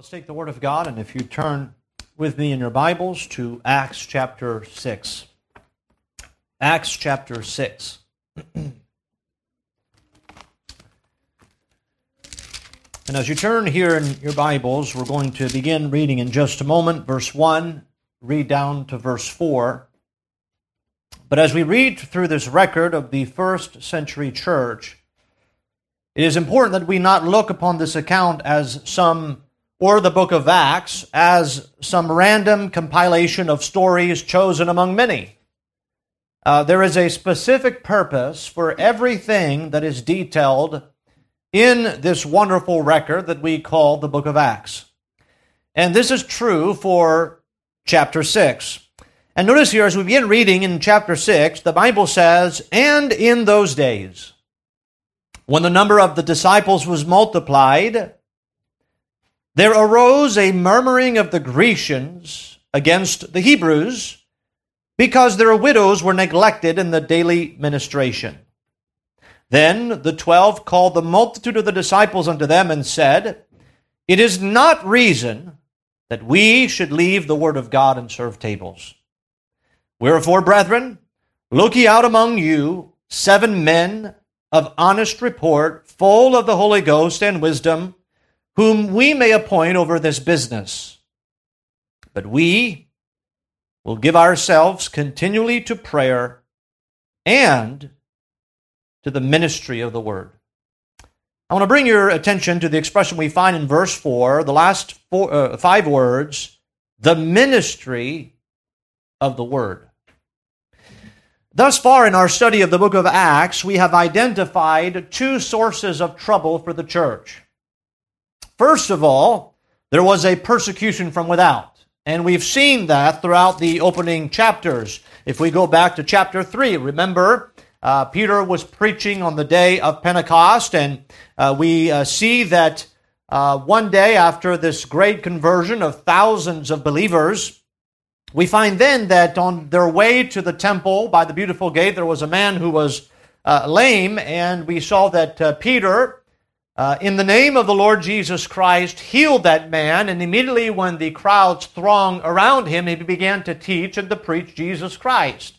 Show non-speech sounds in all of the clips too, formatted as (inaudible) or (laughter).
Let's take the Word of God, and if you turn with me in your Bibles to Acts chapter 6. Acts chapter 6. (clears throat) and as you turn here in your Bibles, we're going to begin reading in just a moment, verse 1, read down to verse 4. But as we read through this record of the first century church, it is important that we not look upon this account as some or the book of Acts as some random compilation of stories chosen among many. Uh, there is a specific purpose for everything that is detailed in this wonderful record that we call the book of Acts. And this is true for chapter 6. And notice here, as we begin reading in chapter 6, the Bible says, And in those days, when the number of the disciples was multiplied, there arose a murmuring of the Grecians against the Hebrews because their widows were neglected in the daily ministration. Then the twelve called the multitude of the disciples unto them and said, It is not reason that we should leave the word of God and serve tables. Wherefore, brethren, look ye out among you seven men of honest report, full of the Holy Ghost and wisdom, whom we may appoint over this business. But we will give ourselves continually to prayer and to the ministry of the word. I want to bring your attention to the expression we find in verse 4, the last four, uh, five words, the ministry of the word. Thus far in our study of the book of Acts, we have identified two sources of trouble for the church. First of all, there was a persecution from without. And we've seen that throughout the opening chapters. If we go back to chapter 3, remember, uh, Peter was preaching on the day of Pentecost, and uh, we uh, see that uh, one day after this great conversion of thousands of believers, we find then that on their way to the temple by the beautiful gate, there was a man who was uh, lame, and we saw that uh, Peter uh, in the name of the Lord Jesus Christ, healed that man, and immediately when the crowds thronged around him, he began to teach and to preach Jesus Christ.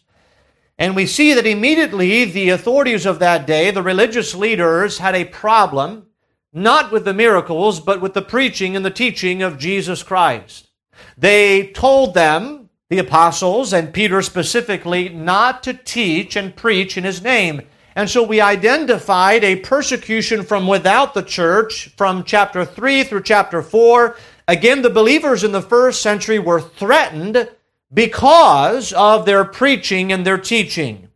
And we see that immediately the authorities of that day, the religious leaders, had a problem, not with the miracles, but with the preaching and the teaching of Jesus Christ. They told them, the apostles, and Peter specifically, not to teach and preach in his name. And so we identified a persecution from without the church from chapter 3 through chapter 4. Again, the believers in the first century were threatened because of their preaching and their teaching.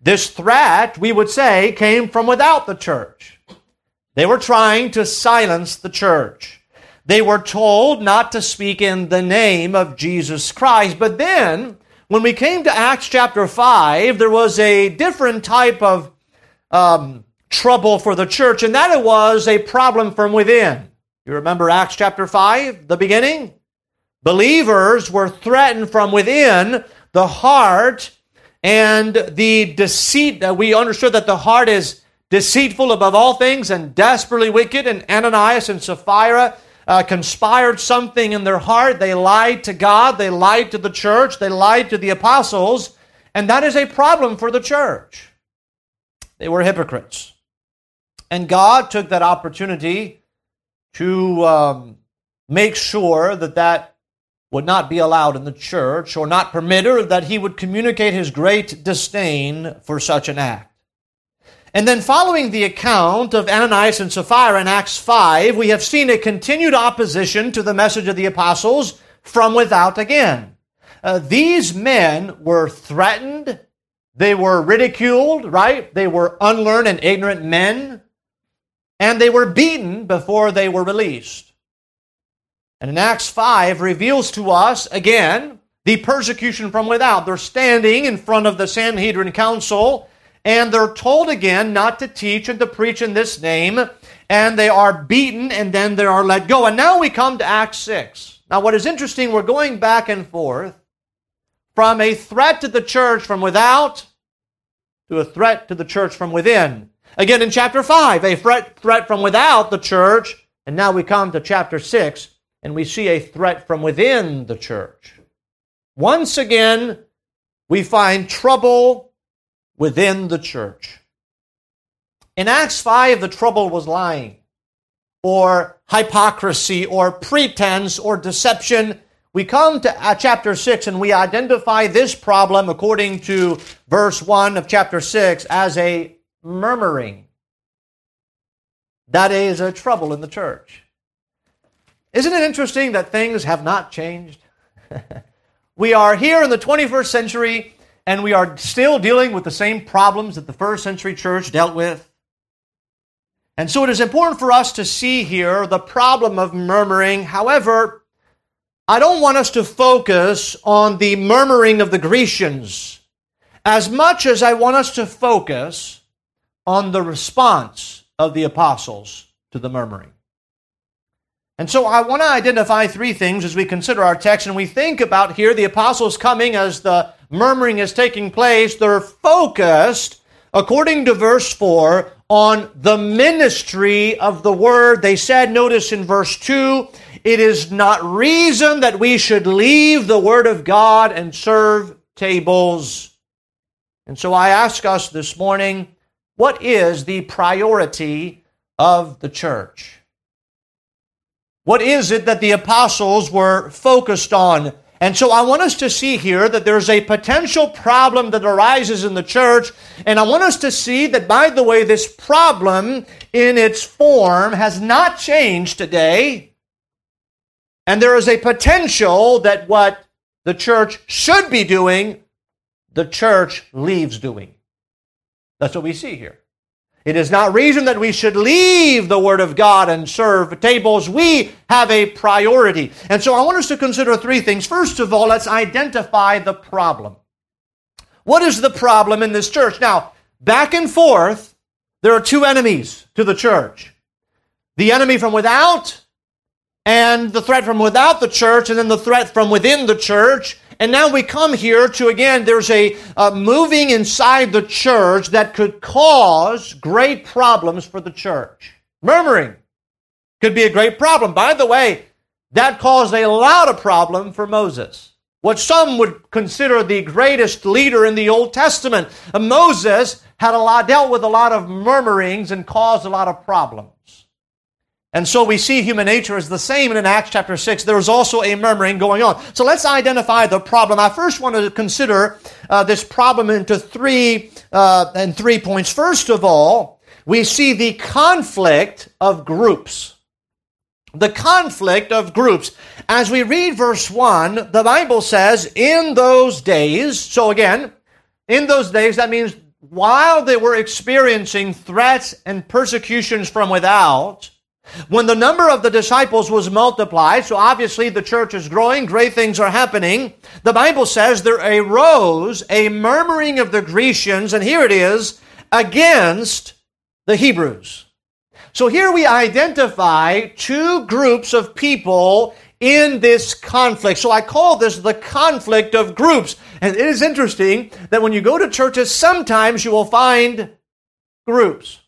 This threat, we would say, came from without the church. They were trying to silence the church. They were told not to speak in the name of Jesus Christ. But then, when we came to Acts chapter 5, there was a different type of um, trouble for the church, and that it was a problem from within. You remember Acts chapter 5, the beginning? Believers were threatened from within the heart and the deceit. that We understood that the heart is deceitful above all things and desperately wicked, and Ananias and Sapphira uh, conspired something in their heart. They lied to God, they lied to the church, they lied to the apostles, and that is a problem for the church. They were hypocrites. And God took that opportunity to um, make sure that that would not be allowed in the church or not permitted, or that he would communicate his great disdain for such an act. And then, following the account of Ananias and Sapphira in Acts 5, we have seen a continued opposition to the message of the apostles from without again. Uh, these men were threatened they were ridiculed, right? They were unlearned and ignorant men. And they were beaten before they were released. And in Acts 5 reveals to us again the persecution from without. They're standing in front of the Sanhedrin council and they're told again not to teach and to preach in this name. And they are beaten and then they are let go. And now we come to Acts 6. Now, what is interesting, we're going back and forth from a threat to the church from without to a threat to the church from within. Again, in chapter 5, a threat, threat from without the church. And now we come to chapter 6, and we see a threat from within the church. Once again, we find trouble within the church. In Acts 5, the trouble was lying, or hypocrisy, or pretense, or deception. We come to uh, chapter 6 and we identify this problem, according to verse 1 of chapter 6, as a murmuring. That is a trouble in the church. Isn't it interesting that things have not changed? (laughs) we are here in the 21st century and we are still dealing with the same problems that the first century church dealt with. And so it is important for us to see here the problem of murmuring. However, I don't want us to focus on the murmuring of the Grecians as much as I want us to focus on the response of the apostles to the murmuring. And so I want to identify three things as we consider our text and we think about here the apostles coming as the murmuring is taking place. They're focused, according to verse 4, on the ministry of the word. They said, notice in verse 2, it is not reason that we should leave the word of God and serve tables. And so I ask us this morning, what is the priority of the church? What is it that the apostles were focused on? And so I want us to see here that there's a potential problem that arises in the church. And I want us to see that, by the way, this problem in its form has not changed today. And there is a potential that what the church should be doing, the church leaves doing. That's what we see here. It is not reason that we should leave the Word of God and serve tables. We have a priority. And so I want us to consider three things. First of all, let's identify the problem. What is the problem in this church? Now, back and forth, there are two enemies to the church the enemy from without, and the threat from without the church, and then the threat from within the church. And now we come here to again, there's a uh, moving inside the church that could cause great problems for the church. Murmuring could be a great problem. By the way, that caused a lot of problem for Moses. What some would consider the greatest leader in the Old Testament. Moses had a lot, dealt with a lot of murmurings and caused a lot of problems. And so we see human nature is the same. And in Acts chapter 6, there is also a murmuring going on. So let's identify the problem. I first want to consider uh, this problem into three, uh, and three points. First of all, we see the conflict of groups. The conflict of groups. As we read verse 1, the Bible says, in those days, so again, in those days, that means while they were experiencing threats and persecutions from without, when the number of the disciples was multiplied, so obviously the church is growing, great things are happening, the Bible says there arose a murmuring of the Grecians, and here it is, against the Hebrews. So here we identify two groups of people in this conflict. So I call this the conflict of groups. And it is interesting that when you go to churches, sometimes you will find groups.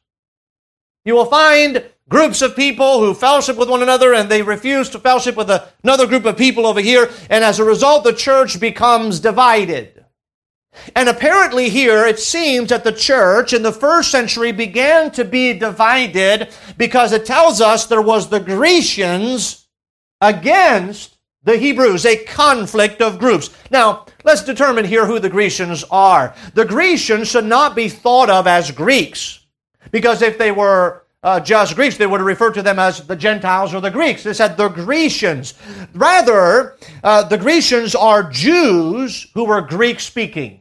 You will find groups of people who fellowship with one another and they refuse to fellowship with another group of people over here. And as a result, the church becomes divided. And apparently, here it seems that the church in the first century began to be divided because it tells us there was the Grecians against the Hebrews, a conflict of groups. Now, let's determine here who the Grecians are. The Grecians should not be thought of as Greeks because if they were uh, just Greeks, they would refer to them as the Gentiles or the Greeks. They said the Grecians. Rather, uh, the Grecians are Jews who were Greek speaking.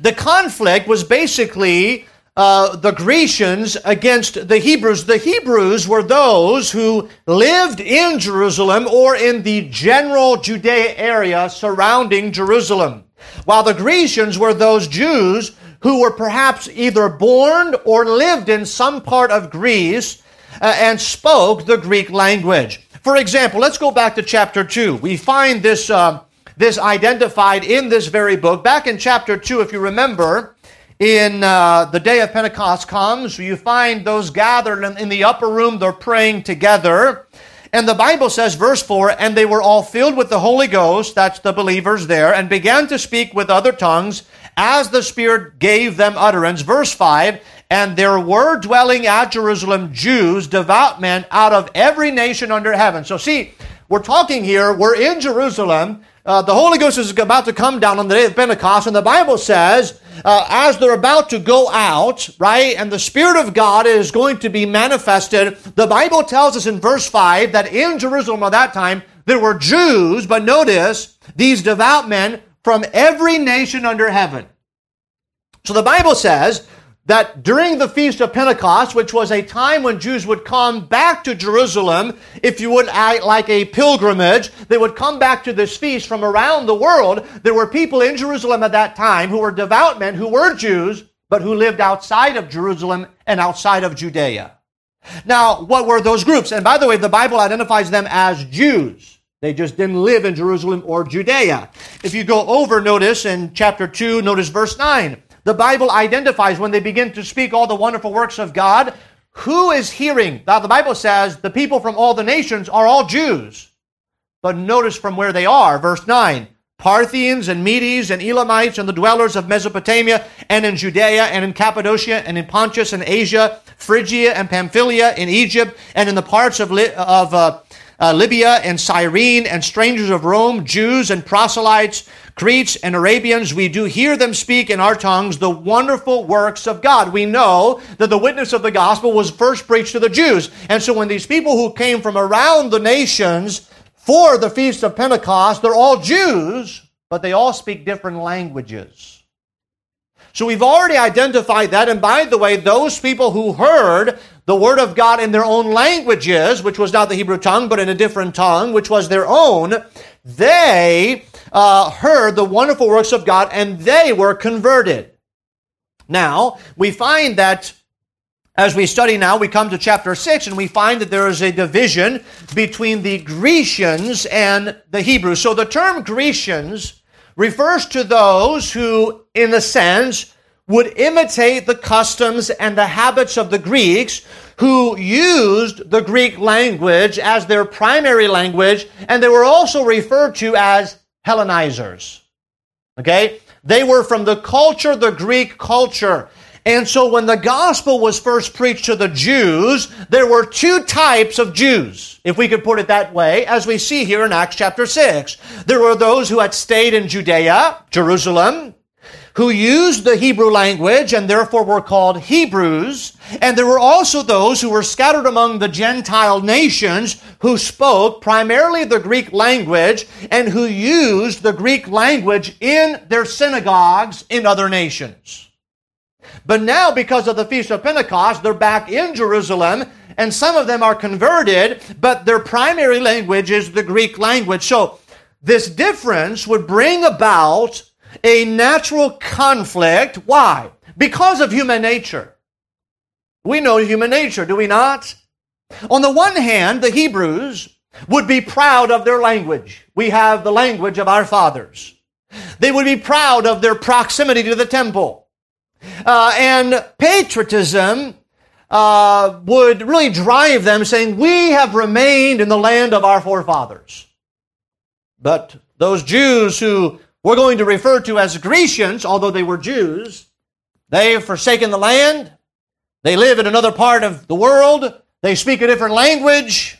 The conflict was basically uh, the Grecians against the Hebrews. The Hebrews were those who lived in Jerusalem or in the general Judea area surrounding Jerusalem, while the Grecians were those Jews who were perhaps either born or lived in some part of Greece uh, and spoke the Greek language. For example, let's go back to chapter 2. We find this, uh, this identified in this very book. Back in chapter 2, if you remember, in uh, the day of Pentecost comes, you find those gathered in, in the upper room, they're praying together. And the Bible says, verse 4, and they were all filled with the Holy Ghost, that's the believers there, and began to speak with other tongues as the Spirit gave them utterance. Verse 5, and there were dwelling at Jerusalem Jews, devout men out of every nation under heaven. So see, we're talking here, we're in Jerusalem. Uh, the Holy Ghost is about to come down on the day of Pentecost, and the Bible says, uh, as they're about to go out, right, and the Spirit of God is going to be manifested, the Bible tells us in verse 5 that in Jerusalem at that time, there were Jews, but notice, these devout men from every nation under heaven. So the Bible says that during the Feast of Pentecost, which was a time when Jews would come back to Jerusalem, if you would, like a pilgrimage, they would come back to this feast from around the world. There were people in Jerusalem at that time who were devout men, who were Jews, but who lived outside of Jerusalem and outside of Judea. Now, what were those groups? And by the way, the Bible identifies them as Jews. They just didn't live in Jerusalem or Judea. If you go over, notice in chapter 2, notice verse 9 the Bible identifies when they begin to speak all the wonderful works of God. Who is hearing? Now, the Bible says the people from all the nations are all Jews. But notice from where they are, verse 9 Parthians and Medes and Elamites and the dwellers of Mesopotamia and in Judea and in Cappadocia and in Pontus and Asia, Phrygia and Pamphylia, in Egypt and in the parts of, of uh, uh, Libya and Cyrene and strangers of Rome, Jews and proselytes, Cretes and Arabians, we do hear them speak in our tongues the wonderful works of God. We know that the witness of the gospel was first preached to the Jews. And so when these people who came from around the nations for the Feast of Pentecost, they're all Jews, but they all speak different languages. So we've already identified that. And by the way, those people who heard the word of God in their own languages, which was not the Hebrew tongue, but in a different tongue, which was their own, they uh, heard the wonderful works of God and they were converted. Now, we find that as we study now, we come to chapter 6 and we find that there is a division between the Grecians and the Hebrews. So the term Grecians refers to those who, in a sense, would imitate the customs and the habits of the Greeks who used the Greek language as their primary language, and they were also referred to as Hellenizers. Okay? They were from the culture, the Greek culture. And so when the gospel was first preached to the Jews, there were two types of Jews, if we could put it that way, as we see here in Acts chapter 6. There were those who had stayed in Judea, Jerusalem, who used the Hebrew language and therefore were called Hebrews. And there were also those who were scattered among the Gentile nations who spoke primarily the Greek language and who used the Greek language in their synagogues in other nations. But now, because of the Feast of Pentecost, they're back in Jerusalem, and some of them are converted, but their primary language is the Greek language. So, this difference would bring about a natural conflict. Why? Because of human nature. We know human nature, do we not? On the one hand, the Hebrews would be proud of their language. We have the language of our fathers. They would be proud of their proximity to the temple. Uh, and patriotism uh, would really drive them saying, We have remained in the land of our forefathers. But those Jews who we're going to refer to as Grecians, although they were Jews, they have forsaken the land. They live in another part of the world. They speak a different language.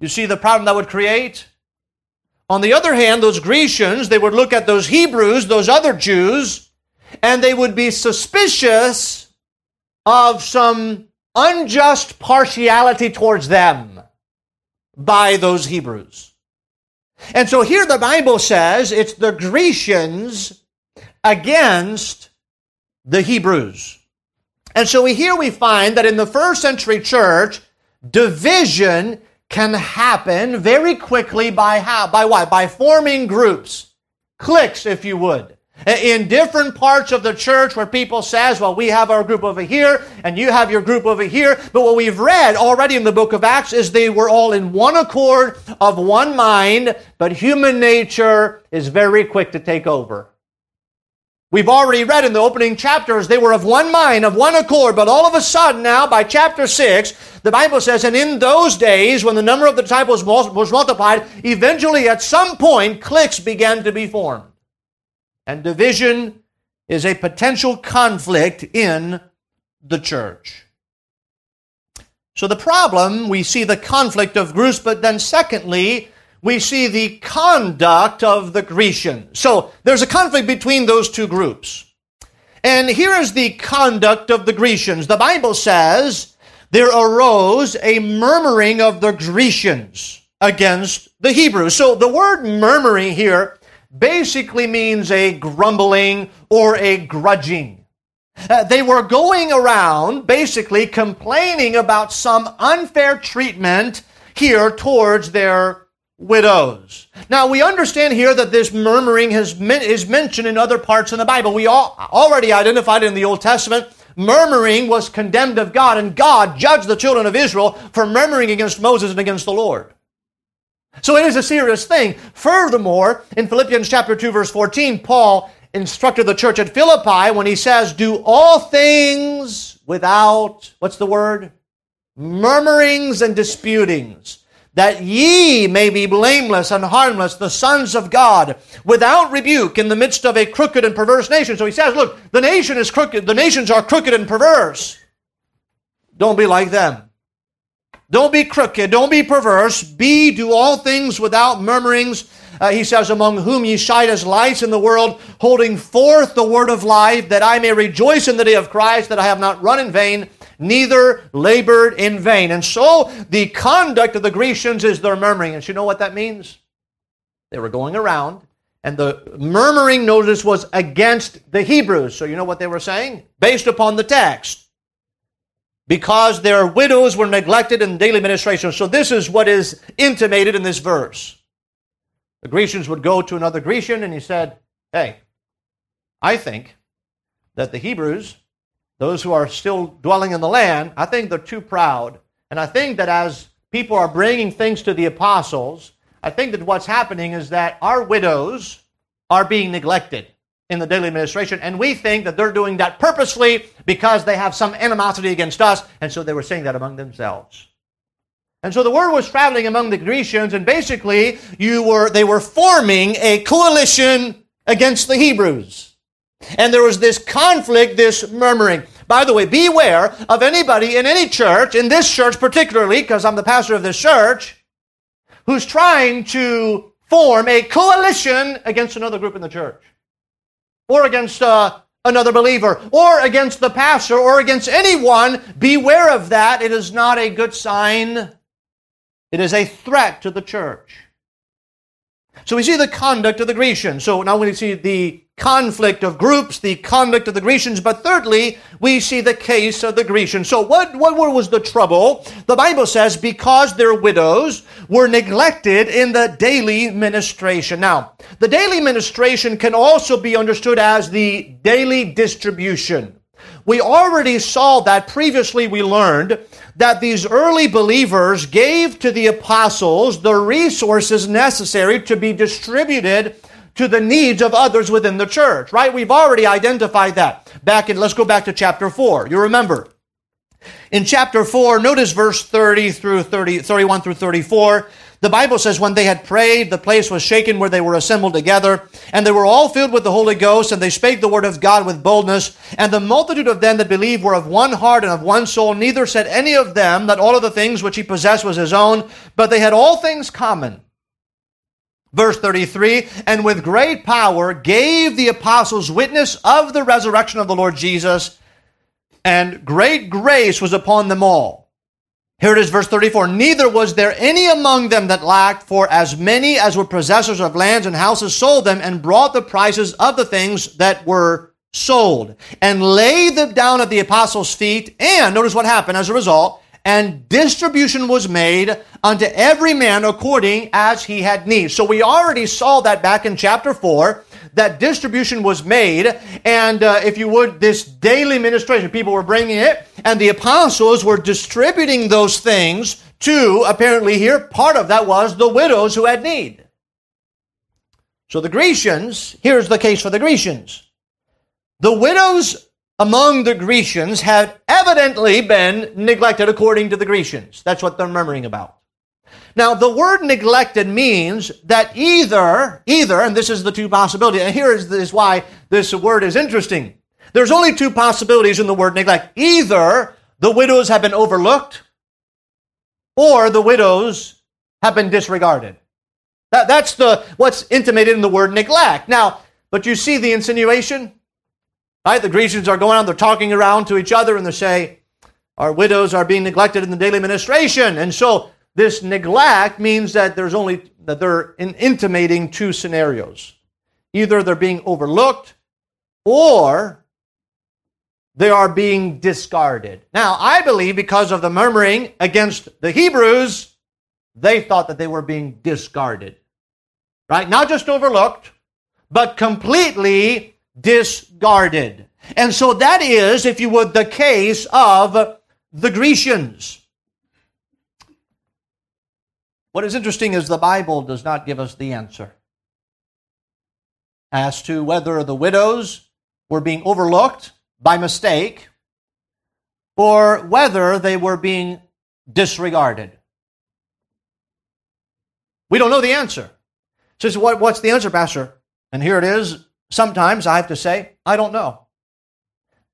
You see the problem that would create? On the other hand, those Grecians, they would look at those Hebrews, those other Jews, and they would be suspicious of some unjust partiality towards them by those Hebrews. And so here the Bible says it's the Grecians against the Hebrews. And so here we find that in the first century church, division can happen very quickly by how? By what? By forming groups, cliques, if you would in different parts of the church where people says, well, we have our group over here and you have your group over here. But what we've read already in the book of Acts is they were all in one accord of one mind, but human nature is very quick to take over. We've already read in the opening chapters, they were of one mind, of one accord, but all of a sudden now, by chapter 6, the Bible says, and in those days, when the number of the disciples was multiplied, eventually at some point, cliques began to be formed. And division is a potential conflict in the church. So the problem, we see the conflict of groups, but then secondly, we see the conduct of the Grecians. So there's a conflict between those two groups. And here is the conduct of the Grecians. The Bible says there arose a murmuring of the Grecians against the Hebrews. So the word murmuring here basically means a grumbling or a grudging. Uh, they were going around basically complaining about some unfair treatment here towards their widows. Now we understand here that this murmuring has, is mentioned in other parts in the Bible. We all, already identified in the Old Testament. Murmuring was condemned of God, and God judged the children of Israel for murmuring against Moses and against the Lord. So it is a serious thing. Furthermore, in Philippians chapter 2 verse 14, Paul instructed the church at Philippi when he says, do all things without, what's the word? Murmurings and disputings that ye may be blameless and harmless, the sons of God, without rebuke in the midst of a crooked and perverse nation. So he says, look, the nation is crooked, the nations are crooked and perverse. Don't be like them. Don't be crooked, don't be perverse. Be, do all things without murmurings. Uh, he says, Among whom ye shine as lights in the world, holding forth the word of life, that I may rejoice in the day of Christ, that I have not run in vain, neither labored in vain. And so the conduct of the Grecians is their murmuring. And you know what that means? They were going around, and the murmuring, notice, was against the Hebrews. So you know what they were saying? Based upon the text. Because their widows were neglected in daily ministration. So this is what is intimated in this verse. The Grecians would go to another Grecian, and he said, Hey, I think that the Hebrews those who are still dwelling in the land, I think they're too proud. And I think that as people are bringing things to the apostles, I think that what's happening is that our widows are being neglected in the daily administration, and we think that they're doing that purposely because they have some animosity against us, and so they were saying that among themselves. And so the word was traveling among the Grecians, and basically you were they were forming a coalition against the Hebrews. And there was this conflict, this murmuring. By the way, beware of anybody in any church, in this church particularly, because I'm the pastor of this church, who's trying to form a coalition against another group in the church, or against uh, another believer, or against the pastor, or against anyone. Beware of that. It is not a good sign. It is a threat to the church. So we see the conduct of the Grecians. So now we see the conflict of groups, the conduct of the Grecians, but thirdly, we see the case of the Grecians. So what, what was the trouble? The Bible says because their widows were neglected in the daily ministration. Now, the daily ministration can also be understood as the daily distribution. We already saw that previously we learned that these early believers gave to the apostles the resources necessary to be distributed to the needs of others within the church, right? We've already identified that. Back in, let's go back to chapter 4. You remember. In chapter 4, notice verse 30 through 30, 31 through 34. The Bible says, when they had prayed, the place was shaken where they were assembled together, and they were all filled with the Holy Ghost, and they spake the word of God with boldness. And the multitude of them that believed were of one heart and of one soul. Neither said any of them that all of the things which he possessed was his own, but they had all things common. Verse 33 And with great power gave the apostles witness of the resurrection of the Lord Jesus, and great grace was upon them all. Here it is, verse 34. Neither was there any among them that lacked, for as many as were possessors of lands and houses sold them and brought the prices of the things that were sold and laid them down at the apostles' feet. And notice what happened as a result. And distribution was made unto every man according as he had need. So we already saw that back in chapter 4 that distribution was made. And uh, if you would, this daily ministration, people were bringing it, and the apostles were distributing those things to, apparently here, part of that was the widows who had need. So the Grecians, here's the case for the Grecians. the widows among the Grecians had evidently been neglected according to the Grecians. That's what they're murmuring about. Now, the word neglected means that either, either, and this is the two possibilities, and here is, is why this word is interesting. There's only two possibilities in the word neglect. Either the widows have been overlooked, or the widows have been disregarded. That, that's the what's intimated in the word neglect. Now, but you see the insinuation? Right? The Grecians are going on, they're talking around to each other, and they say, Our widows are being neglected in the daily ministration. And so this neglect means that there's only that they're in, intimating two scenarios. Either they're being overlooked or they are being discarded. Now, I believe because of the murmuring against the Hebrews, they thought that they were being discarded. Right? Not just overlooked, but completely discarded. And so that is, if you would, the case of the Grecians. What is interesting is the Bible does not give us the answer as to whether the widows were being overlooked by mistake or whether they were being disregarded. We don't know the answer. So, what, what's the answer, Pastor? And here it is. Sometimes I have to say, I don't know.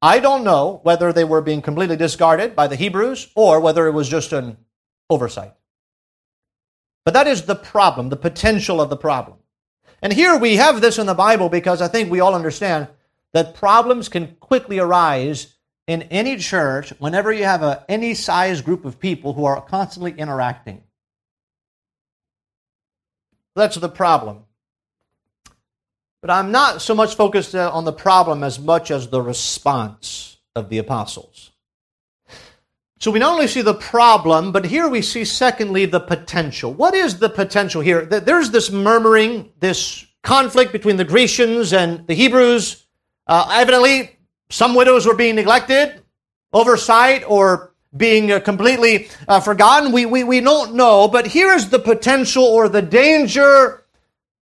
I don't know whether they were being completely discarded by the Hebrews or whether it was just an oversight. But that is the problem, the potential of the problem. And here we have this in the Bible because I think we all understand that problems can quickly arise in any church whenever you have a, any size group of people who are constantly interacting. That's the problem. But I'm not so much focused on the problem as much as the response of the apostles. So we not only see the problem, but here we see, secondly, the potential. What is the potential here? There's this murmuring, this conflict between the Grecians and the Hebrews. Uh, evidently, some widows were being neglected, oversight, or being uh, completely uh, forgotten. We, we, we don't know, but here is the potential or the danger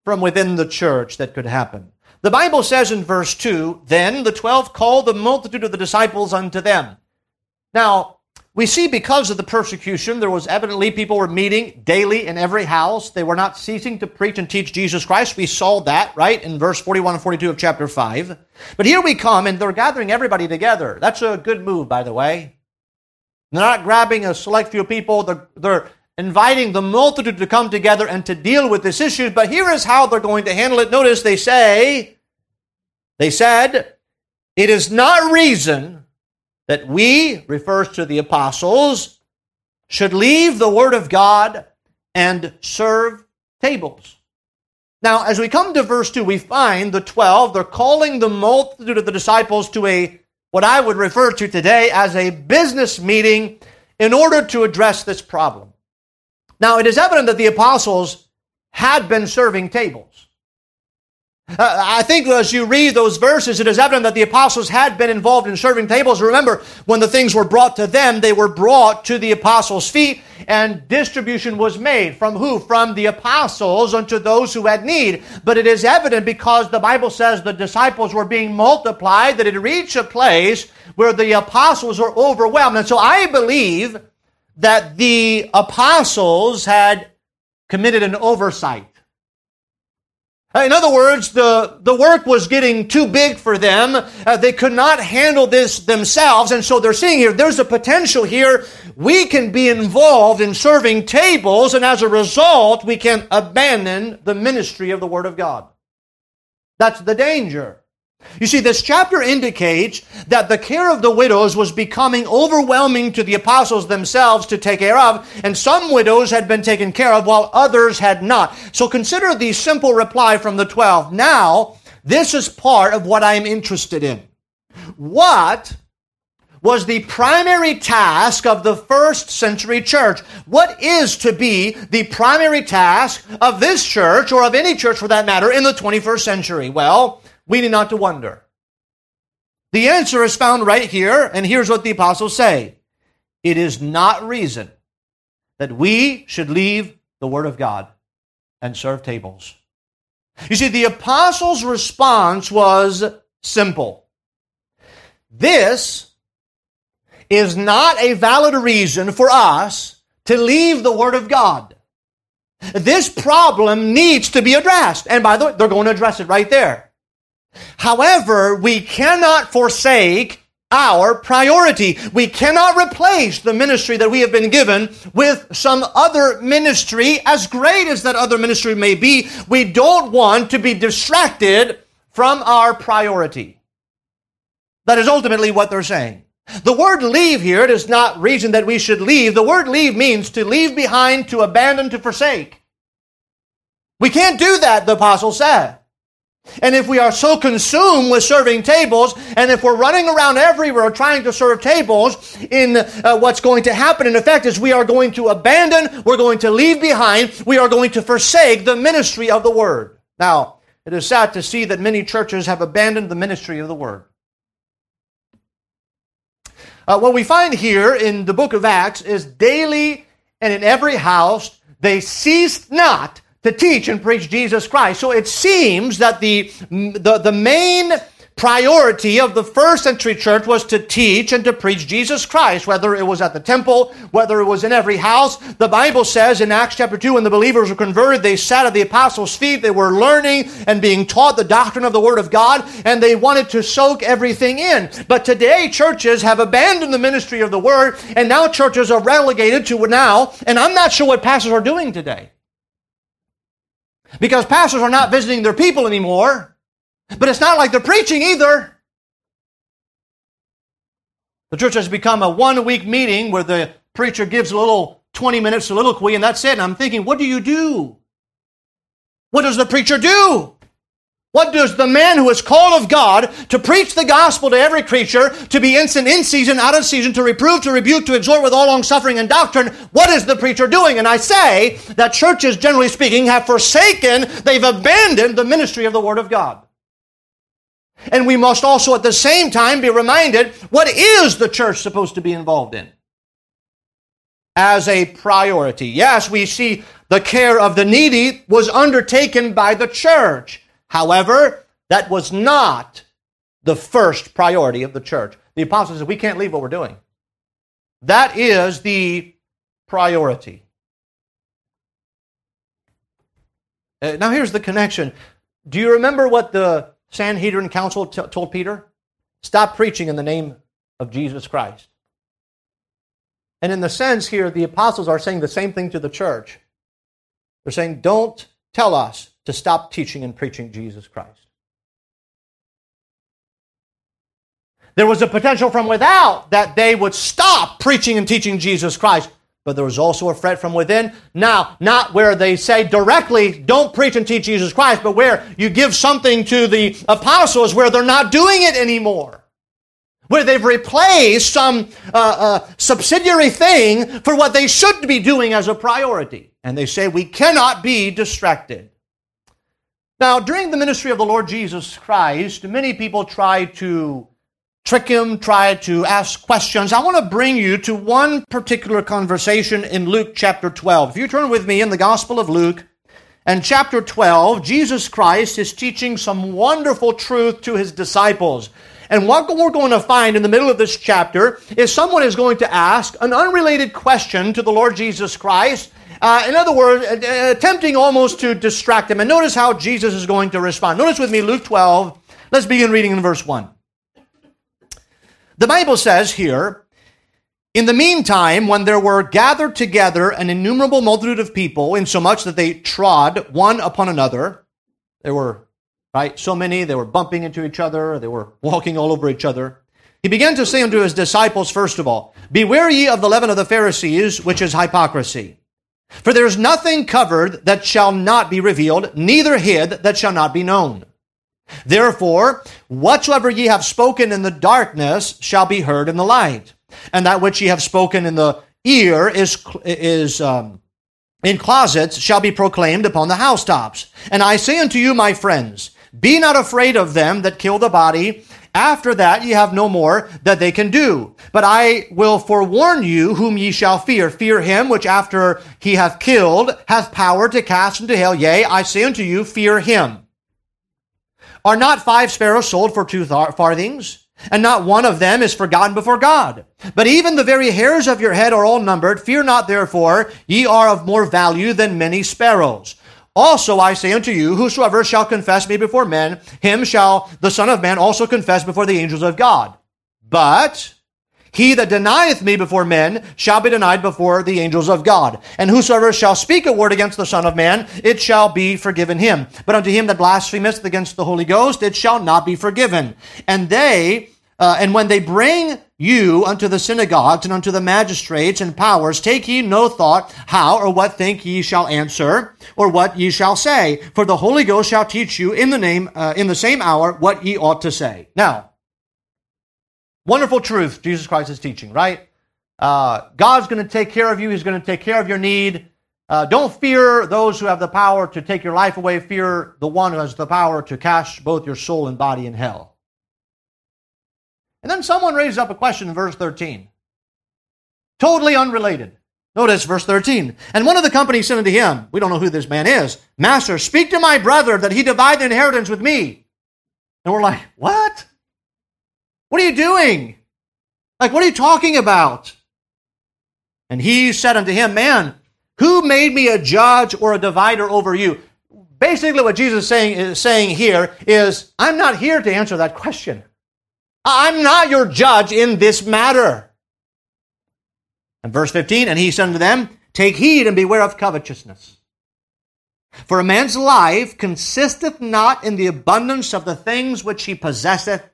from within the church that could happen. The Bible says in verse 2 Then the twelve called the multitude of the disciples unto them. Now, we see because of the persecution, there was evidently people were meeting daily in every house. They were not ceasing to preach and teach Jesus Christ. We saw that, right, in verse 41 and 42 of chapter 5. But here we come and they're gathering everybody together. That's a good move, by the way. They're not grabbing a select few people. They're, they're inviting the multitude to come together and to deal with this issue. But here is how they're going to handle it. Notice they say, they said, it is not reason that we, refers to the apostles, should leave the Word of God and serve tables. Now, as we come to verse 2, we find the 12, they're calling the multitude of the disciples to a, what I would refer to today as a business meeting in order to address this problem. Now, it is evident that the apostles had been serving tables. Uh, I think as you read those verses, it is evident that the apostles had been involved in serving tables. Remember, when the things were brought to them, they were brought to the apostles' feet, and distribution was made. From who? From the apostles unto those who had need. But it is evident because the Bible says the disciples were being multiplied, that it reached a place where the apostles were overwhelmed. And so I believe that the apostles had committed an oversight. In other words, the, the work was getting too big for them. Uh, they could not handle this themselves. And so they're seeing here, there's a potential here. We can be involved in serving tables, and as a result, we can abandon the ministry of the Word of God. That's the danger. You see, this chapter indicates that the care of the widows was becoming overwhelming to the apostles themselves to take care of, and some widows had been taken care of while others had not. So consider the simple reply from the twelve. Now, this is part of what I'm interested in. What was the primary task of the first century church? What is to be the primary task of this church, or of any church for that matter, in the 21st century? Well, we need not to wonder. The answer is found right here, and here's what the apostles say It is not reason that we should leave the Word of God and serve tables. You see, the apostles' response was simple. this is not a valid reason for us to leave the Word of God. This problem needs to be addressed. And by the way, they're going to address it right there. However, we cannot forsake our priority. We cannot replace the ministry that we have been given with some other ministry, as great as that other ministry may be. We don't want to be distracted from our priority. That is ultimately what they're saying. The word leave here does not reason that we should leave. The word leave means to leave behind, to abandon, to forsake. We can't do that, the apostle said. And if we are so consumed with serving tables, and if we're running around everywhere trying to serve tables, in uh, what's going to happen in effect is we are going to abandon, we're going to leave behind, we are going to forsake the ministry of the word. Now, it is sad to see that many churches have abandoned the ministry of the word. Uh, what we find here in the book of Acts is daily and in every house they ceased not to teach and preach Jesus Christ. So it seems that the, the, the main priority of the first century church was to teach and to preach Jesus Christ, whether it was at the temple, whether it was in every house. The Bible says in Acts chapter 2, when the believers were converted, they sat at the apostles' feet, they were learning and being taught the doctrine of the Word of God, and they wanted to soak everything in. But today, churches have abandoned the ministry of the Word, and now churches are relegated to now, and I'm not sure what pastors are doing today. Because pastors are not visiting their people anymore. But it's not like they're preaching either. The church has become a one week meeting where the preacher gives a little 20 minute soliloquy and that's it. And I'm thinking, what do you do? What does the preacher do? What does the man who is called of God to preach the gospel to every creature, to be instant in season, out of season, to reprove, to rebuke, to exhort with all long suffering and doctrine, what is the preacher doing? And I say that churches, generally speaking, have forsaken, they've abandoned the ministry of the Word of God. And we must also at the same time be reminded what is the church supposed to be involved in? As a priority. Yes, we see the care of the needy was undertaken by the church. However, that was not the first priority of the church. The apostles said, We can't leave what we're doing. That is the priority. Uh, now, here's the connection. Do you remember what the Sanhedrin council t- told Peter? Stop preaching in the name of Jesus Christ. And in the sense here, the apostles are saying the same thing to the church. They're saying, don't tell us to stop teaching and preaching Jesus Christ. There was a potential from without that they would stop preaching and teaching Jesus Christ but there was also a threat from within. Now, not where they say directly, don't preach and teach Jesus Christ, but where you give something to the apostles where they're not doing it anymore. Where they've replaced some uh, uh, subsidiary thing for what they should be doing as a priority. And they say, we cannot be distracted. Now, during the ministry of the Lord Jesus Christ, many people try to trick him, try to ask questions. I want to bring you to one particular conversation in Luke chapter 12. If you turn with me in the Gospel of Luke and chapter 12, Jesus Christ is teaching some wonderful truth to his disciples. And what we're going to find in the middle of this chapter is someone is going to ask an unrelated question to the Lord Jesus Christ. Uh, in other words, uh, attempting almost to distract him. And notice how Jesus is going to respond. Notice with me Luke 12. Let's begin reading in verse 1. The Bible says here, in the meantime, when there were gathered together an innumerable multitude of people, insomuch that they trod one upon another, there were, right, so many, they were bumping into each other, they were walking all over each other. He began to say unto his disciples, first of all, Beware ye of the leaven of the Pharisees, which is hypocrisy. For there is nothing covered that shall not be revealed, neither hid that shall not be known. Therefore, whatsoever ye have spoken in the darkness shall be heard in the light, and that which ye have spoken in the ear is is um, in closets shall be proclaimed upon the housetops. And I say unto you, my friends, be not afraid of them that kill the body. After that ye have no more that they can do. But I will forewarn you whom ye shall fear. Fear him which after he hath killed hath power to cast into hell. Yea, I say unto you, fear him. Are not five sparrows sold for two farthings? and not one of them is forgotten before God. But even the very hairs of your head are all numbered. Fear not, therefore, ye are of more value than many sparrows. Also I say unto you, whosoever shall confess me before men, him shall the Son of Man also confess before the angels of God. But he that denieth me before men shall be denied before the angels of God. And whosoever shall speak a word against the Son of Man, it shall be forgiven him. But unto him that blasphemeth against the Holy Ghost, it shall not be forgiven. And they, uh, and when they bring you unto the synagogues and unto the magistrates and powers, take ye no thought how or what think ye shall answer, or what ye shall say. For the Holy Ghost shall teach you in the name, uh, in the same hour, what ye ought to say. Now, Wonderful truth Jesus Christ is teaching, right? Uh, God's going to take care of you. He's going to take care of your need. Uh, don't fear those who have the power to take your life away. Fear the one who has the power to cast both your soul and body in hell. And then someone raises up a question in verse 13. Totally unrelated. Notice verse 13. And one of the company said unto him, We don't know who this man is, Master, speak to my brother that he divide the inheritance with me. And we're like, What? What are you doing? Like, what are you talking about? And he said unto him, Man, who made me a judge or a divider over you? Basically, what Jesus is saying, is saying here is, I'm not here to answer that question. I'm not your judge in this matter. And verse 15, and he said unto them, Take heed and beware of covetousness. For a man's life consisteth not in the abundance of the things which he possesseth.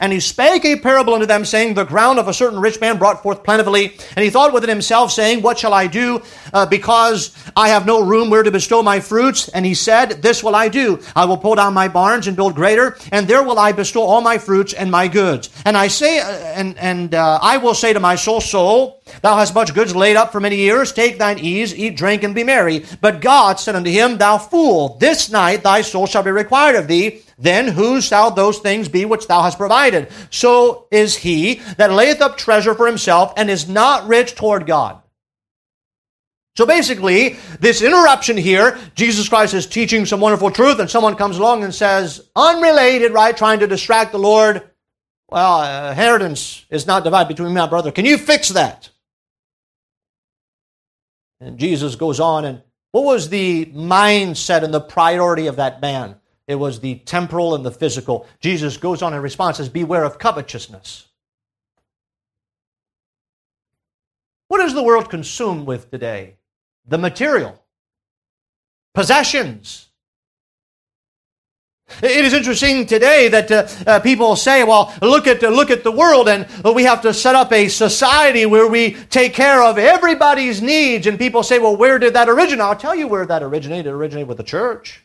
And he spake a parable unto them, saying, The ground of a certain rich man brought forth plentifully. And he thought within himself, saying, What shall I do, uh, because I have no room where to bestow my fruits? And he said, This will I do. I will pull down my barns and build greater, and there will I bestow all my fruits and my goods. And I say, uh, and, and uh, I will say to my soul, Soul, thou hast much goods laid up for many years. Take thine ease, eat, drink, and be merry. But God said unto him, Thou fool, this night thy soul shall be required of thee then whose shall those things be which thou hast provided? So is he that layeth up treasure for himself and is not rich toward God. So basically, this interruption here, Jesus Christ is teaching some wonderful truth, and someone comes along and says, unrelated, right, trying to distract the Lord. Well, uh, inheritance is not divided between me and my brother. Can you fix that? And Jesus goes on, and what was the mindset and the priority of that man? It was the temporal and the physical. Jesus goes on in response says, Beware of covetousness. What is the world consumed with today? The material, possessions. It is interesting today that uh, uh, people say, "Well, look at uh, look at the world, and we have to set up a society where we take care of everybody's needs." And people say, "Well, where did that originate?" I'll tell you where that originated. It originated with the church.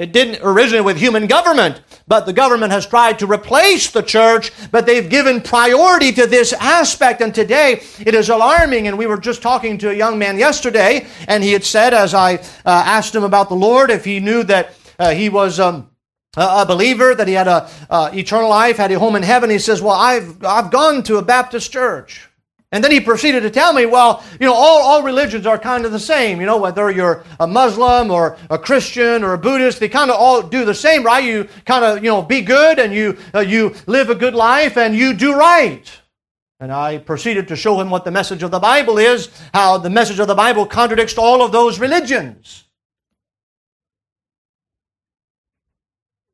It didn't originate with human government, but the government has tried to replace the church, but they've given priority to this aspect. And today it is alarming. And we were just talking to a young man yesterday, and he had said, as I uh, asked him about the Lord, if he knew that uh, he was. Um, a believer that he had a uh, eternal life, had a home in heaven. He says, "Well, I've I've gone to a Baptist church." And then he proceeded to tell me, well, you know, all, all religions are kind of the same. You know, whether you're a Muslim or a Christian or a Buddhist, they kind of all do the same, right? You kind of, you know, be good and you, uh, you live a good life and you do right. And I proceeded to show him what the message of the Bible is, how the message of the Bible contradicts all of those religions.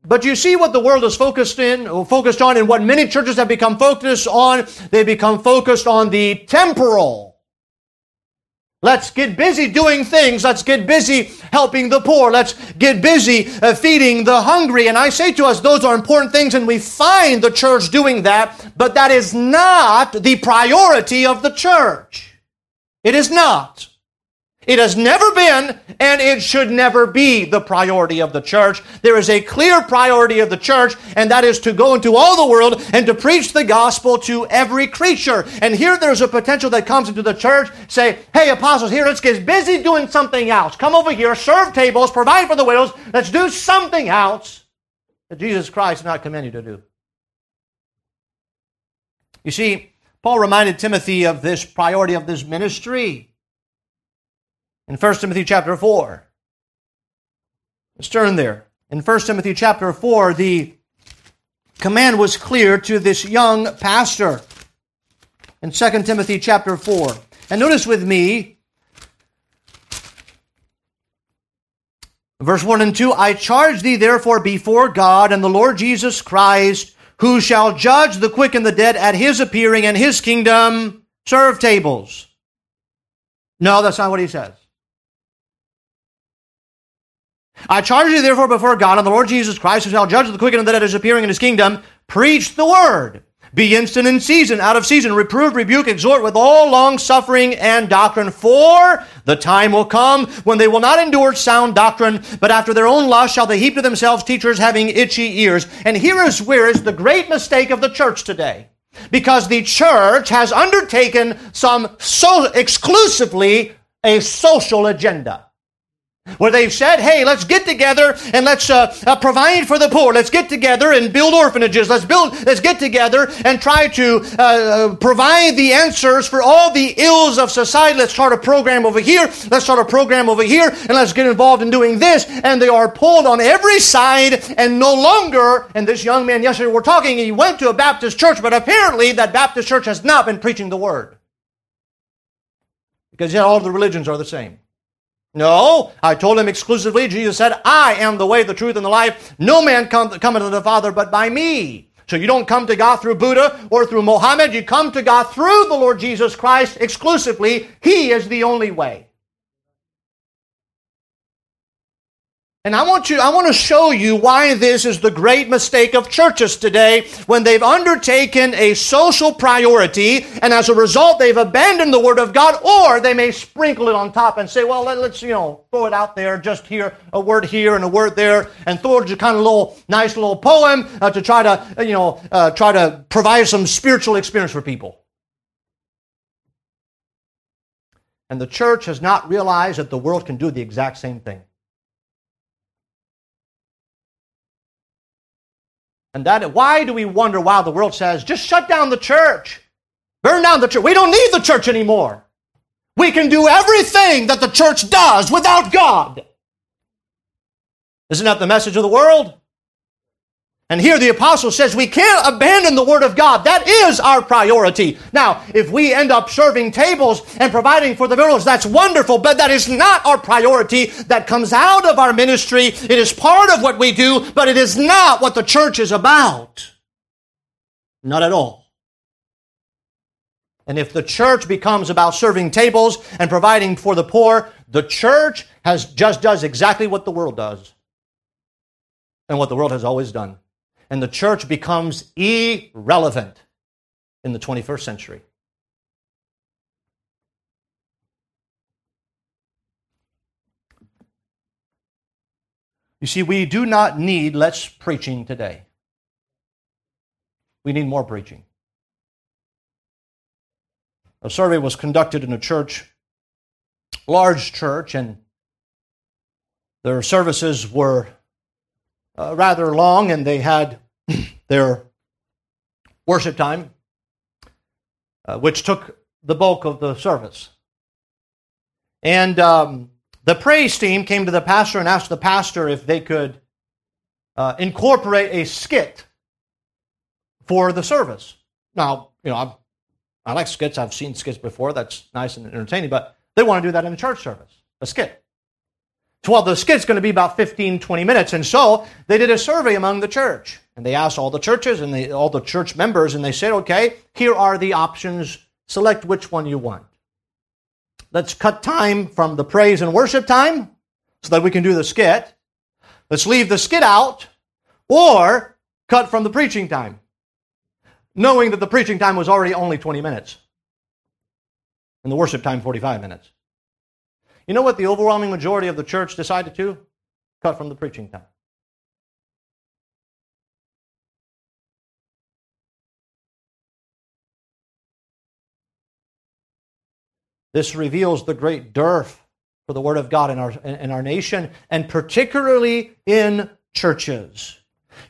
But you see what the world is focused in, focused on, and what many churches have become focused on. They become focused on the temporal. Let's get busy doing things. Let's get busy helping the poor. Let's get busy uh, feeding the hungry. And I say to us, those are important things, and we find the church doing that, but that is not the priority of the church. It is not. It has never been, and it should never be the priority of the church. There is a clear priority of the church, and that is to go into all the world and to preach the gospel to every creature. And here there's a potential that comes into the church, say, hey, apostles, here, let's get busy doing something else. Come over here, serve tables, provide for the widows. Let's do something else that Jesus Christ did not command you to do. You see, Paul reminded Timothy of this priority of this ministry in 1 Timothy chapter 4. Let's turn there. In 1 Timothy chapter 4, the command was clear to this young pastor in 2 Timothy chapter 4. And notice with me, verse 1 and 2 I charge thee therefore before God and the Lord Jesus Christ, who shall judge the quick and the dead at his appearing and his kingdom, serve tables. No, that's not what he says. I charge you therefore before God and the Lord Jesus Christ, who shall judge the quick and the dead his appearing in his kingdom, preach the word. Be instant in season, out of season, reprove, rebuke, exhort with all long suffering and doctrine. For the time will come when they will not endure sound doctrine, but after their own lust shall they heap to themselves teachers having itchy ears. And here is where is the great mistake of the church today. Because the church has undertaken some so exclusively a social agenda where they've said, hey, let's get together and let's uh, uh, provide for the poor. Let's get together and build orphanages. Let's build, let's get together and try to uh, uh, provide the answers for all the ills of society. Let's start a program over here. Let's start a program over here and let's get involved in doing this. And they are pulled on every side and no longer, and this young man yesterday we're talking, he went to a Baptist church, but apparently that Baptist church has not been preaching the word. Because yet all the religions are the same. No, I told him exclusively. Jesus said, I am the way, the truth, and the life. No man come, cometh to the Father but by me. So you don't come to God through Buddha or through Mohammed. You come to God through the Lord Jesus Christ exclusively. He is the only way. And I want you, I want to show you why this is the great mistake of churches today when they've undertaken a social priority and as a result they've abandoned the Word of God or they may sprinkle it on top and say, well, let, us you know, throw it out there, just here, a word here and a word there and throw it a kind of little, nice little poem uh, to try to, you know, uh, try to provide some spiritual experience for people. And the church has not realized that the world can do the exact same thing. And that why do we wonder why the world says, just shut down the church? Burn down the church. We don't need the church anymore. We can do everything that the church does without God. Isn't that the message of the world? And here the apostle says we can't abandon the word of God. That is our priority. Now, if we end up serving tables and providing for the village, that's wonderful, but that is not our priority. That comes out of our ministry. It is part of what we do, but it is not what the church is about. Not at all. And if the church becomes about serving tables and providing for the poor, the church has just does exactly what the world does and what the world has always done and the church becomes irrelevant in the 21st century. You see, we do not need less preaching today. We need more preaching. A survey was conducted in a church, large church, and their services were uh, rather long, and they had (clears throat) their worship time, uh, which took the bulk of the service. And um, the praise team came to the pastor and asked the pastor if they could uh, incorporate a skit for the service. Now, you know, I've, I like skits. I've seen skits before. That's nice and entertaining, but they want to do that in a church service, a skit. Well, the skit's going to be about 15, 20 minutes. And so they did a survey among the church. And they asked all the churches and they, all the church members, and they said, okay, here are the options. Select which one you want. Let's cut time from the praise and worship time so that we can do the skit. Let's leave the skit out or cut from the preaching time, knowing that the preaching time was already only 20 minutes and the worship time 45 minutes. You know what the overwhelming majority of the church decided to? Cut from the preaching time. This reveals the great dearth for the Word of God in our, in our nation, and particularly in churches.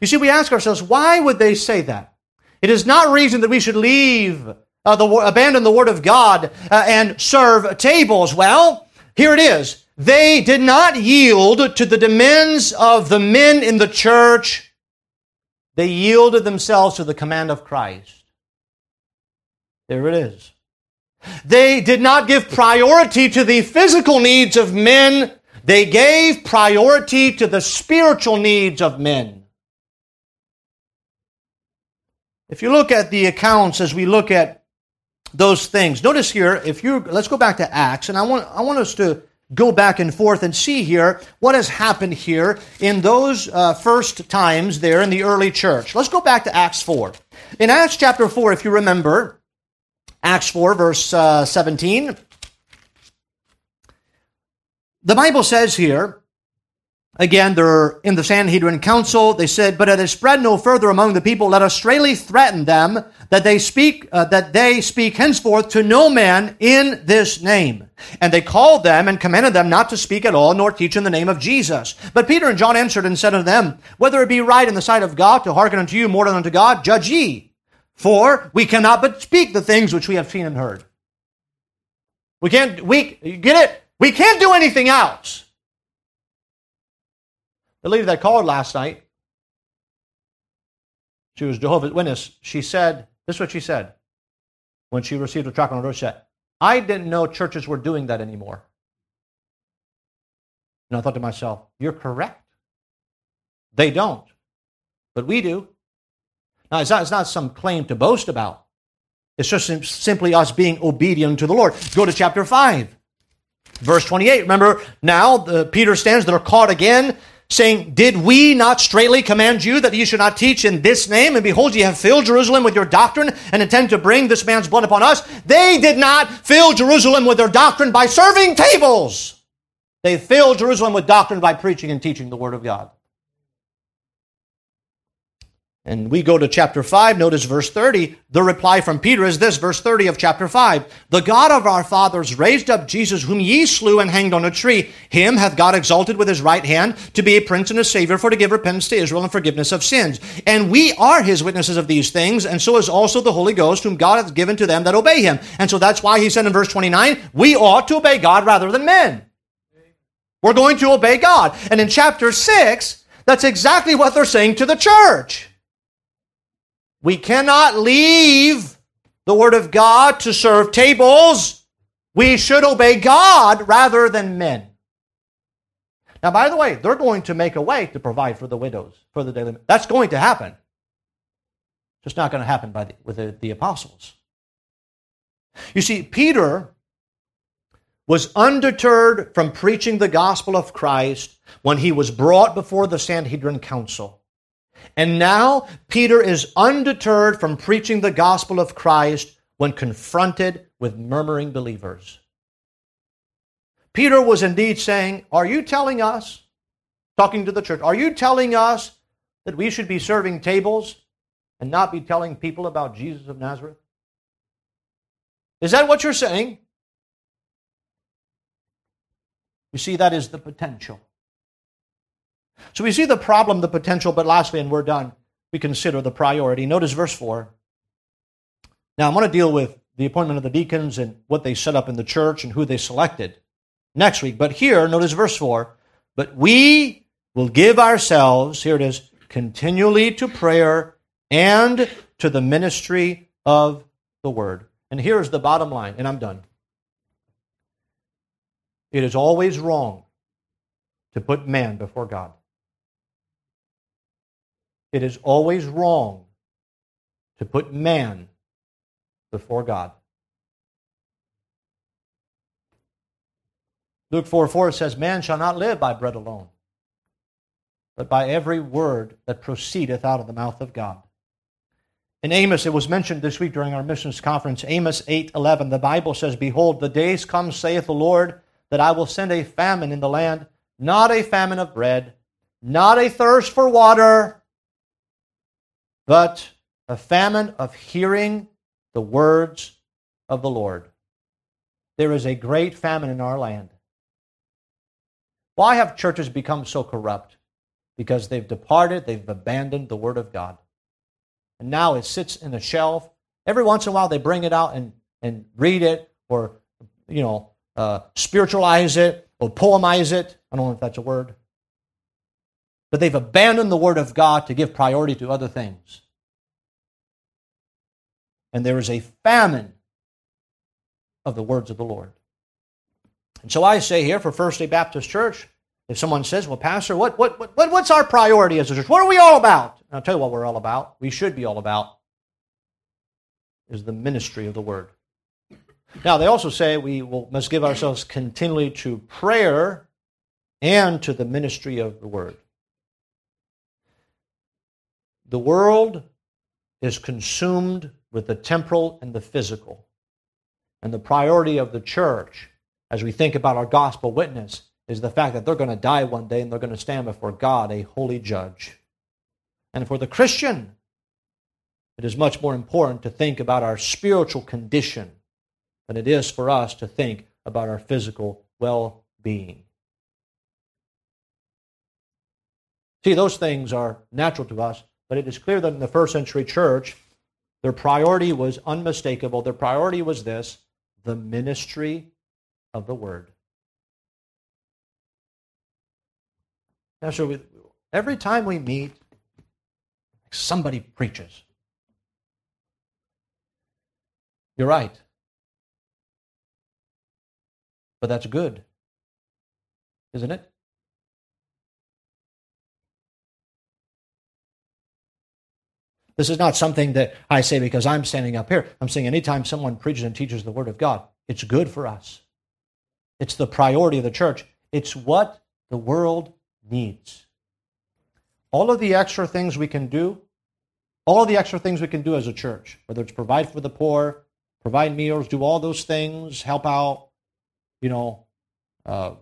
You see, we ask ourselves, why would they say that? It is not reason that we should leave, uh, the, abandon the Word of God uh, and serve tables. Well, here it is. They did not yield to the demands of the men in the church They yielded themselves to the command of Christ. There it is. They did not give priority to the physical needs of men. They gave priority to the spiritual needs of men. If you look at the accounts as we look at those things, notice here, if you let's go back to Acts, and I want I want us to go back and forth and see here what has happened here in those uh, first times there in the early church. Let's go back to Acts 4. In Acts chapter 4, if you remember, Acts 4, verse uh, 17, the Bible says here, Again, they're in the Sanhedrin council. They said, "But it has spread no further among the people. Let us straightly threaten them that they speak uh, that they speak henceforth to no man in this name." And they called them and commanded them not to speak at all, nor teach in the name of Jesus. But Peter and John answered and said unto them, "Whether it be right in the sight of God to hearken unto you more than unto God, judge ye. For we cannot but speak the things which we have seen and heard." We can't. We get it. We can't do anything else. The lady that called last night, she was Jehovah's Witness. She said, this is what she said when she received a tract on her doorstep. I didn't know churches were doing that anymore. And I thought to myself, you're correct. They don't. But we do. Now, it's not, it's not some claim to boast about. It's just simply us being obedient to the Lord. Go to chapter 5, verse 28. Remember, now the, Peter stands, they're caught again saying, Did we not straightly command you that ye should not teach in this name? And behold, ye have filled Jerusalem with your doctrine and intend to bring this man's blood upon us. They did not fill Jerusalem with their doctrine by serving tables. They filled Jerusalem with doctrine by preaching and teaching the word of God. And we go to chapter 5, notice verse 30. The reply from Peter is this, verse 30 of chapter 5. The God of our fathers raised up Jesus, whom ye slew and hanged on a tree. Him hath God exalted with his right hand to be a prince and a savior for to give repentance to Israel and forgiveness of sins. And we are his witnesses of these things, and so is also the Holy Ghost, whom God hath given to them that obey him. And so that's why he said in verse 29, we ought to obey God rather than men. We're going to obey God. And in chapter 6, that's exactly what they're saying to the church. We cannot leave the Word of God to serve tables. We should obey God rather than men. Now, by the way, they're going to make a way to provide for the widows, for the daily. That's going to happen. Just not going to happen by the, with the, the apostles. You see, Peter was undeterred from preaching the gospel of Christ when he was brought before the Sanhedrin Council. And now Peter is undeterred from preaching the gospel of Christ when confronted with murmuring believers. Peter was indeed saying, Are you telling us, talking to the church, are you telling us that we should be serving tables and not be telling people about Jesus of Nazareth? Is that what you're saying? You see, that is the potential. So we see the problem, the potential, but lastly, and we're done, we consider the priority. Notice verse 4. Now, I'm going to deal with the appointment of the deacons and what they set up in the church and who they selected next week. But here, notice verse 4. But we will give ourselves, here it is, continually to prayer and to the ministry of the word. And here's the bottom line, and I'm done. It is always wrong to put man before God. It is always wrong to put man before God. Luke 4 4 says, Man shall not live by bread alone, but by every word that proceedeth out of the mouth of God. In Amos, it was mentioned this week during our missions conference, Amos 8 11, the Bible says, Behold, the days come, saith the Lord, that I will send a famine in the land, not a famine of bread, not a thirst for water, but a famine of hearing the words of the Lord. There is a great famine in our land. Why have churches become so corrupt? Because they've departed, they've abandoned the Word of God. And now it sits in a shelf. Every once in a while they bring it out and, and read it or, you know, uh, spiritualize it or poemize it. I don't know if that's a word. But they've abandoned the Word of God to give priority to other things. And there is a famine of the words of the Lord. And so I say here for First Day Baptist Church, if someone says, Well, Pastor, what, what, what, what's our priority as a church? What are we all about? And I'll tell you what we're all about. We should be all about is the ministry of the Word. Now, they also say we will, must give ourselves continually to prayer and to the ministry of the Word. The world is consumed with the temporal and the physical. And the priority of the church, as we think about our gospel witness, is the fact that they're going to die one day and they're going to stand before God, a holy judge. And for the Christian, it is much more important to think about our spiritual condition than it is for us to think about our physical well being. See, those things are natural to us, but it is clear that in the first century church, their priority was unmistakable. Their priority was this the ministry of the word. Now, so we, every time we meet, somebody preaches. You're right. But that's good, isn't it? This is not something that I say because I'm standing up here. I'm saying anytime someone preaches and teaches the Word of God, it's good for us. It's the priority of the church. It's what the world needs. All of the extra things we can do, all of the extra things we can do as a church, whether it's provide for the poor, provide meals, do all those things, help out, you know, uh,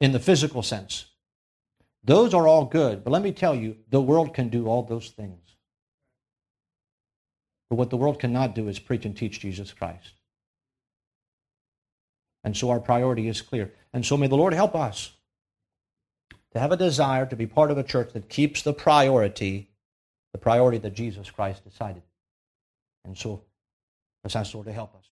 in the physical sense. Those are all good, but let me tell you, the world can do all those things. But what the world cannot do is preach and teach Jesus Christ. And so our priority is clear. And so may the Lord help us to have a desire to be part of a church that keeps the priority, the priority that Jesus Christ decided. And so let's ask the Lord to help us.